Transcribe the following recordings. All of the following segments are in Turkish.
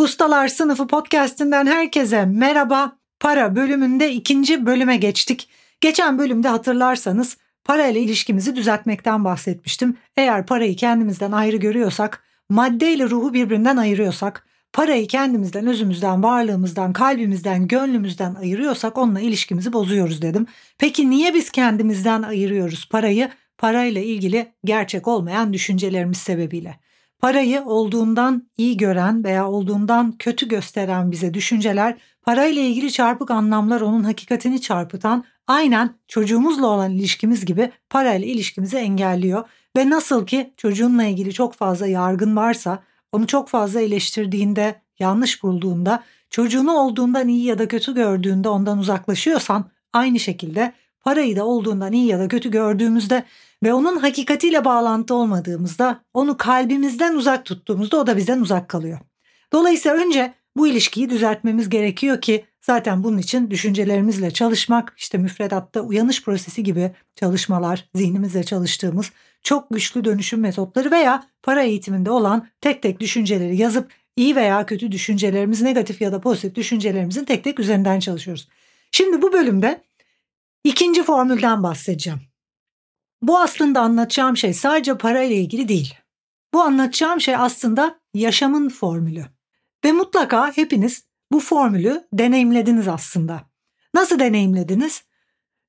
Ustalar Sınıfı podcast'inden herkese merhaba. Para bölümünde ikinci bölüme geçtik. Geçen bölümde hatırlarsanız parayla ilişkimizi düzeltmekten bahsetmiştim. Eğer parayı kendimizden ayrı görüyorsak, madde ile ruhu birbirinden ayırıyorsak, parayı kendimizden, özümüzden, varlığımızdan, kalbimizden, gönlümüzden ayırıyorsak onunla ilişkimizi bozuyoruz dedim. Peki niye biz kendimizden ayırıyoruz parayı? Parayla ilgili gerçek olmayan düşüncelerimiz sebebiyle. Parayı olduğundan iyi gören veya olduğundan kötü gösteren bize düşünceler, parayla ilgili çarpık anlamlar onun hakikatini çarpıtan, aynen çocuğumuzla olan ilişkimiz gibi parayla ilişkimizi engelliyor. Ve nasıl ki çocuğunla ilgili çok fazla yargın varsa, onu çok fazla eleştirdiğinde, yanlış bulduğunda, çocuğunu olduğundan iyi ya da kötü gördüğünde ondan uzaklaşıyorsan, aynı şekilde parayı da olduğundan iyi ya da kötü gördüğümüzde ve onun hakikatiyle bağlantı olmadığımızda, onu kalbimizden uzak tuttuğumuzda o da bizden uzak kalıyor. Dolayısıyla önce bu ilişkiyi düzeltmemiz gerekiyor ki zaten bunun için düşüncelerimizle çalışmak, işte müfredatta uyanış prosesi gibi çalışmalar, zihnimizle çalıştığımız çok güçlü dönüşüm metotları veya para eğitiminde olan tek tek düşünceleri yazıp iyi veya kötü düşüncelerimiz, negatif ya da pozitif düşüncelerimizin tek tek üzerinden çalışıyoruz. Şimdi bu bölümde ikinci formülden bahsedeceğim. Bu aslında anlatacağım şey sadece para ile ilgili değil. Bu anlatacağım şey aslında yaşamın formülü. Ve mutlaka hepiniz bu formülü deneyimlediniz aslında. Nasıl deneyimlediniz?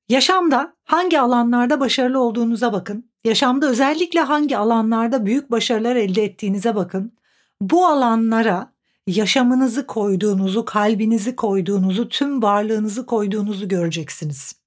Yaşamda hangi alanlarda başarılı olduğunuza bakın. Yaşamda özellikle hangi alanlarda büyük başarılar elde ettiğinize bakın. Bu alanlara yaşamınızı koyduğunuzu, kalbinizi koyduğunuzu, tüm varlığınızı koyduğunuzu göreceksiniz.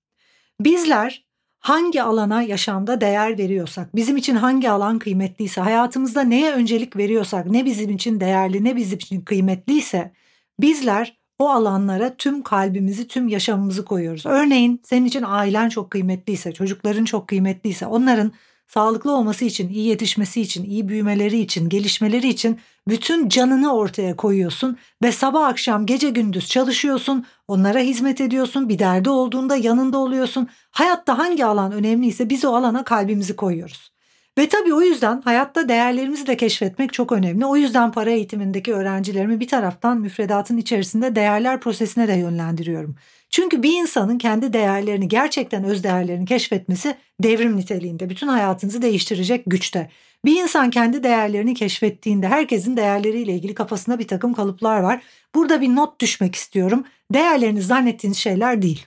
Bizler hangi alana yaşamda değer veriyorsak, bizim için hangi alan kıymetliyse, hayatımızda neye öncelik veriyorsak, ne bizim için değerli, ne bizim için kıymetliyse bizler o alanlara tüm kalbimizi, tüm yaşamımızı koyuyoruz. Örneğin senin için ailen çok kıymetliyse, çocukların çok kıymetliyse, onların sağlıklı olması için, iyi yetişmesi için, iyi büyümeleri için, gelişmeleri için bütün canını ortaya koyuyorsun ve sabah akşam gece gündüz çalışıyorsun, onlara hizmet ediyorsun, bir derdi olduğunda yanında oluyorsun. Hayatta hangi alan önemliyse biz o alana kalbimizi koyuyoruz. Ve tabii o yüzden hayatta değerlerimizi de keşfetmek çok önemli. O yüzden para eğitimindeki öğrencilerimi bir taraftan müfredatın içerisinde değerler prosesine de yönlendiriyorum. Çünkü bir insanın kendi değerlerini gerçekten öz değerlerini keşfetmesi devrim niteliğinde. Bütün hayatınızı değiştirecek güçte. Bir insan kendi değerlerini keşfettiğinde herkesin değerleriyle ilgili kafasında bir takım kalıplar var. Burada bir not düşmek istiyorum. Değerleriniz zannettiğiniz şeyler değil.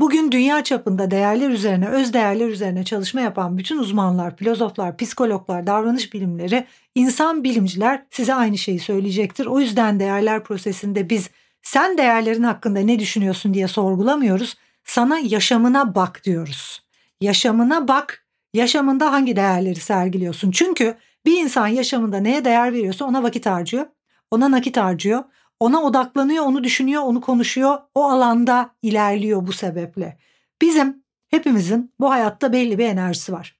Bugün dünya çapında değerler üzerine, öz değerler üzerine çalışma yapan bütün uzmanlar, filozoflar, psikologlar, davranış bilimleri, insan bilimciler size aynı şeyi söyleyecektir. O yüzden değerler prosesinde biz sen değerlerin hakkında ne düşünüyorsun diye sorgulamıyoruz. Sana yaşamına bak diyoruz. Yaşamına bak, yaşamında hangi değerleri sergiliyorsun? Çünkü bir insan yaşamında neye değer veriyorsa ona vakit harcıyor, ona nakit harcıyor, ona odaklanıyor, onu düşünüyor, onu konuşuyor. O alanda ilerliyor bu sebeple. Bizim hepimizin bu hayatta belli bir enerjisi var.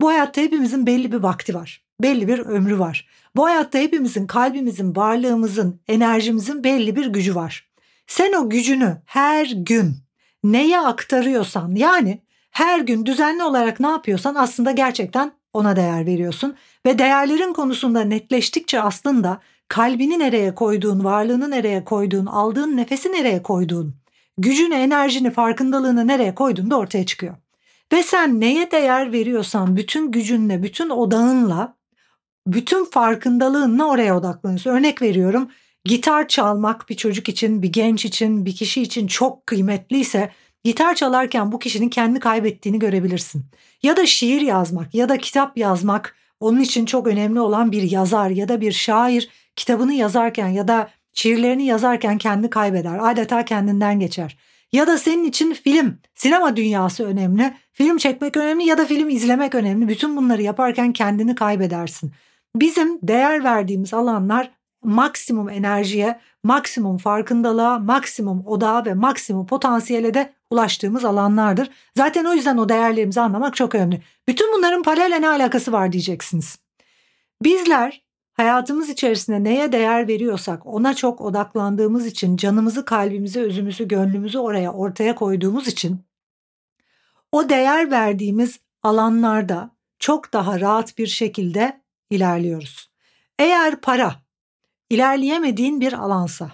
Bu hayatta hepimizin belli bir vakti var. Belli bir ömrü var. Bu hayatta hepimizin kalbimizin, varlığımızın, enerjimizin belli bir gücü var. Sen o gücünü her gün neye aktarıyorsan yani her gün düzenli olarak ne yapıyorsan aslında gerçekten ona değer veriyorsun ve değerlerin konusunda netleştikçe aslında kalbini nereye koyduğun, varlığını nereye koyduğun, aldığın nefesi nereye koyduğun, gücünü, enerjini, farkındalığını nereye koyduğun da ortaya çıkıyor. Ve sen neye değer veriyorsan bütün gücünle, bütün odağınla, bütün farkındalığınla oraya odaklanıyorsun. Örnek veriyorum gitar çalmak bir çocuk için, bir genç için, bir kişi için çok kıymetliyse gitar çalarken bu kişinin kendi kaybettiğini görebilirsin. Ya da şiir yazmak ya da kitap yazmak onun için çok önemli olan bir yazar ya da bir şair kitabını yazarken ya da şiirlerini yazarken kendi kaybeder. Adeta kendinden geçer. Ya da senin için film, sinema dünyası önemli. Film çekmek önemli ya da film izlemek önemli. Bütün bunları yaparken kendini kaybedersin. Bizim değer verdiğimiz alanlar maksimum enerjiye, maksimum farkındalığa, maksimum odağa ve maksimum potansiyele de ulaştığımız alanlardır. Zaten o yüzden o değerlerimizi anlamak çok önemli. Bütün bunların paralel ne alakası var diyeceksiniz. Bizler hayatımız içerisinde neye değer veriyorsak ona çok odaklandığımız için canımızı, kalbimizi, özümüzü, gönlümüzü oraya ortaya koyduğumuz için o değer verdiğimiz alanlarda çok daha rahat bir şekilde ilerliyoruz. Eğer para ilerleyemediğin bir alansa,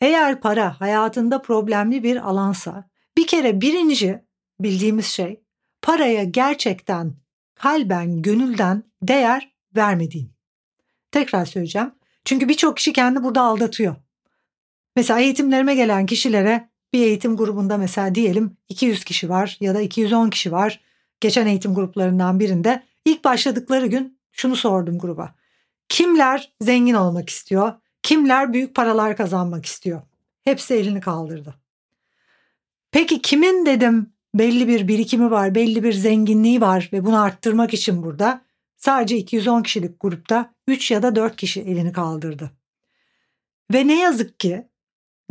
eğer para hayatında problemli bir alansa, bir kere birinci bildiğimiz şey paraya gerçekten kalben, gönülden değer vermediğin. Tekrar söyleyeceğim. Çünkü birçok kişi kendi burada aldatıyor. Mesela eğitimlerime gelen kişilere bir eğitim grubunda mesela diyelim 200 kişi var ya da 210 kişi var. Geçen eğitim gruplarından birinde ilk başladıkları gün şunu sordum gruba. Kimler zengin olmak istiyor? Kimler büyük paralar kazanmak istiyor? Hepsi elini kaldırdı. Peki kimin dedim belli bir birikimi var, belli bir zenginliği var ve bunu arttırmak için burada sadece 210 kişilik grupta 3 ya da 4 kişi elini kaldırdı. Ve ne yazık ki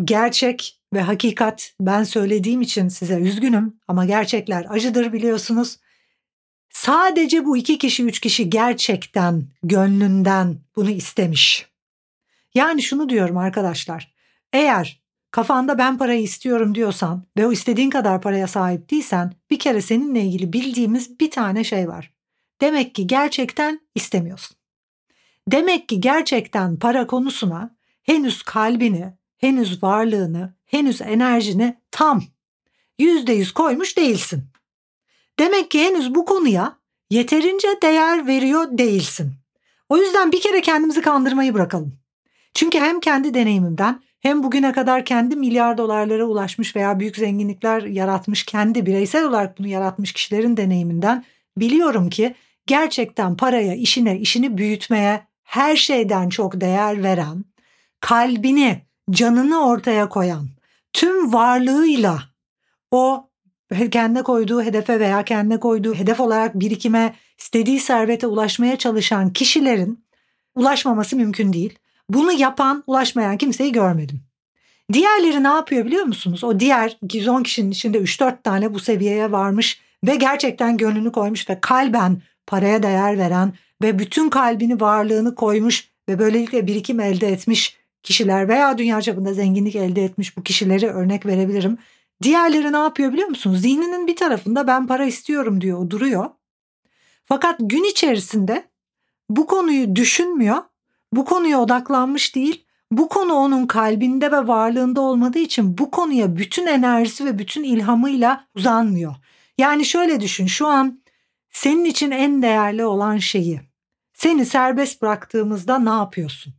gerçek ve hakikat ben söylediğim için size üzgünüm ama gerçekler acıdır biliyorsunuz. Sadece bu iki kişi üç kişi gerçekten gönlünden bunu istemiş. Yani şunu diyorum arkadaşlar. Eğer kafanda ben parayı istiyorum diyorsan ve o istediğin kadar paraya sahip değilsen bir kere seninle ilgili bildiğimiz bir tane şey var. Demek ki gerçekten istemiyorsun. Demek ki gerçekten para konusuna henüz kalbini, henüz varlığını, henüz enerjini tam yüzde yüz koymuş değilsin. Demek ki henüz bu konuya yeterince değer veriyor değilsin. O yüzden bir kere kendimizi kandırmayı bırakalım. Çünkü hem kendi deneyimimden hem bugüne kadar kendi milyar dolarlara ulaşmış veya büyük zenginlikler yaratmış, kendi bireysel olarak bunu yaratmış kişilerin deneyiminden biliyorum ki gerçekten paraya, işine, işini büyütmeye her şeyden çok değer veren, kalbini, canını ortaya koyan, tüm varlığıyla o kendine koyduğu hedefe veya kendine koyduğu hedef olarak birikime, istediği servete ulaşmaya çalışan kişilerin ulaşmaması mümkün değil. Bunu yapan, ulaşmayan kimseyi görmedim. Diğerleri ne yapıyor biliyor musunuz? O diğer 210 kişinin içinde 3-4 tane bu seviyeye varmış ve gerçekten gönlünü koymuş ve kalben paraya değer veren ve bütün kalbini varlığını koymuş ve böylelikle birikim elde etmiş kişiler veya dünya çapında zenginlik elde etmiş bu kişileri örnek verebilirim. Diğerleri ne yapıyor biliyor musunuz? Zihninin bir tarafında ben para istiyorum diyor, duruyor. Fakat gün içerisinde bu konuyu düşünmüyor, bu konuya odaklanmış değil, bu konu onun kalbinde ve varlığında olmadığı için bu konuya bütün enerjisi ve bütün ilhamıyla uzanmıyor. Yani şöyle düşün, şu an senin için en değerli olan şeyi seni serbest bıraktığımızda ne yapıyorsun?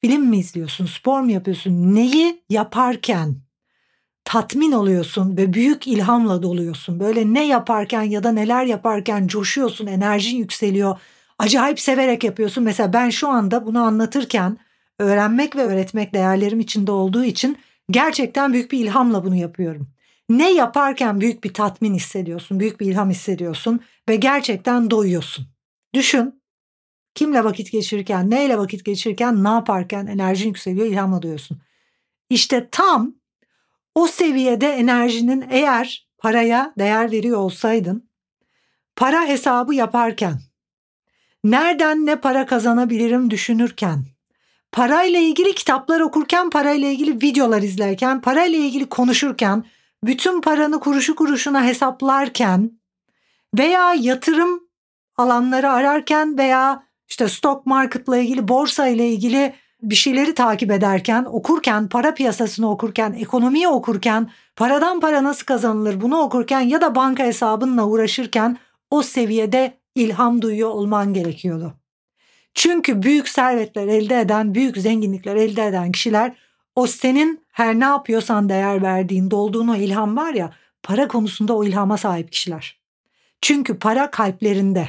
Film mi izliyorsun, spor mu yapıyorsun? Neyi yaparken tatmin oluyorsun ve büyük ilhamla doluyorsun. Böyle ne yaparken ya da neler yaparken coşuyorsun, enerjin yükseliyor. Acayip severek yapıyorsun. Mesela ben şu anda bunu anlatırken öğrenmek ve öğretmek değerlerim içinde olduğu için gerçekten büyük bir ilhamla bunu yapıyorum. Ne yaparken büyük bir tatmin hissediyorsun, büyük bir ilham hissediyorsun ve gerçekten doyuyorsun. Düşün, kimle vakit geçirirken, neyle vakit geçirirken, ne yaparken enerjin yükseliyor, ilhamla duyuyorsun. İşte tam o seviyede enerjinin eğer paraya değer veriyor olsaydın, para hesabı yaparken, nereden ne para kazanabilirim düşünürken, parayla ilgili kitaplar okurken, parayla ilgili videolar izlerken, parayla ilgili konuşurken, bütün paranı kuruşu kuruşuna hesaplarken veya yatırım alanları ararken veya işte stock marketla ilgili, borsa ile ilgili bir şeyleri takip ederken, okurken, para piyasasını okurken, ekonomiyi okurken, paradan para nasıl kazanılır bunu okurken ya da banka hesabınla uğraşırken o seviyede ilham duyuyor olman gerekiyordu. Çünkü büyük servetler elde eden, büyük zenginlikler elde eden kişiler o senin her ne yapıyorsan değer verdiğin, dolduğun o ilham var ya, para konusunda o ilhama sahip kişiler. Çünkü para kalplerinde.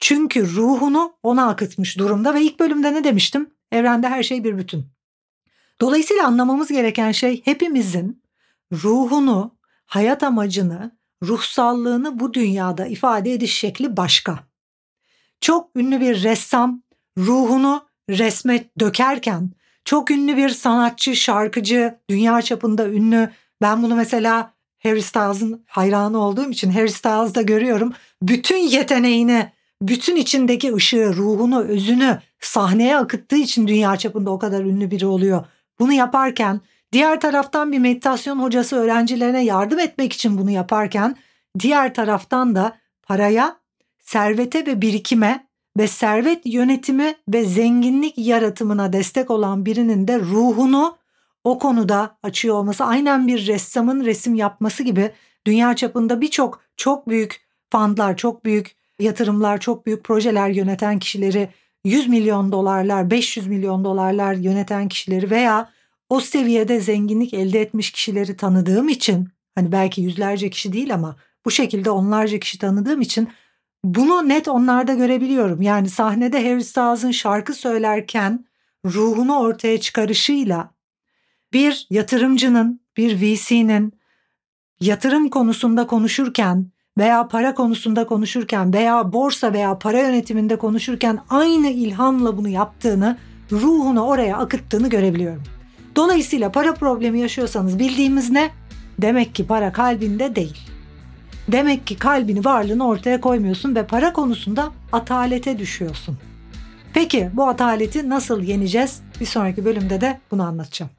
Çünkü ruhunu ona akıtmış durumda ve ilk bölümde ne demiştim? Evrende her şey bir bütün. Dolayısıyla anlamamız gereken şey hepimizin ruhunu, hayat amacını ruhsallığını bu dünyada ifade ediş şekli başka. Çok ünlü bir ressam ruhunu resme dökerken çok ünlü bir sanatçı, şarkıcı, dünya çapında ünlü. Ben bunu mesela Harry Styles'ın hayranı olduğum için Harry Styles'da görüyorum. Bütün yeteneğini, bütün içindeki ışığı, ruhunu, özünü sahneye akıttığı için dünya çapında o kadar ünlü biri oluyor. Bunu yaparken diğer taraftan bir meditasyon hocası öğrencilerine yardım etmek için bunu yaparken diğer taraftan da paraya, servete ve birikime ve servet yönetimi ve zenginlik yaratımına destek olan birinin de ruhunu o konuda açıyor olması aynen bir ressamın resim yapması gibi dünya çapında birçok çok büyük fondlar, çok büyük yatırımlar, çok büyük projeler yöneten kişileri 100 milyon dolarlar, 500 milyon dolarlar yöneten kişileri veya o seviyede zenginlik elde etmiş kişileri tanıdığım için hani belki yüzlerce kişi değil ama bu şekilde onlarca kişi tanıdığım için bunu net onlarda görebiliyorum. Yani sahnede Harry Styles'ın şarkı söylerken ruhunu ortaya çıkarışıyla bir yatırımcının, bir VC'nin yatırım konusunda konuşurken veya para konusunda konuşurken veya borsa veya para yönetiminde konuşurken aynı ilhamla bunu yaptığını, ruhunu oraya akıttığını görebiliyorum. Dolayısıyla para problemi yaşıyorsanız bildiğimiz ne? Demek ki para kalbinde değil. Demek ki kalbini varlığını ortaya koymuyorsun ve para konusunda atalete düşüyorsun. Peki bu ataleti nasıl yeneceğiz? Bir sonraki bölümde de bunu anlatacağım.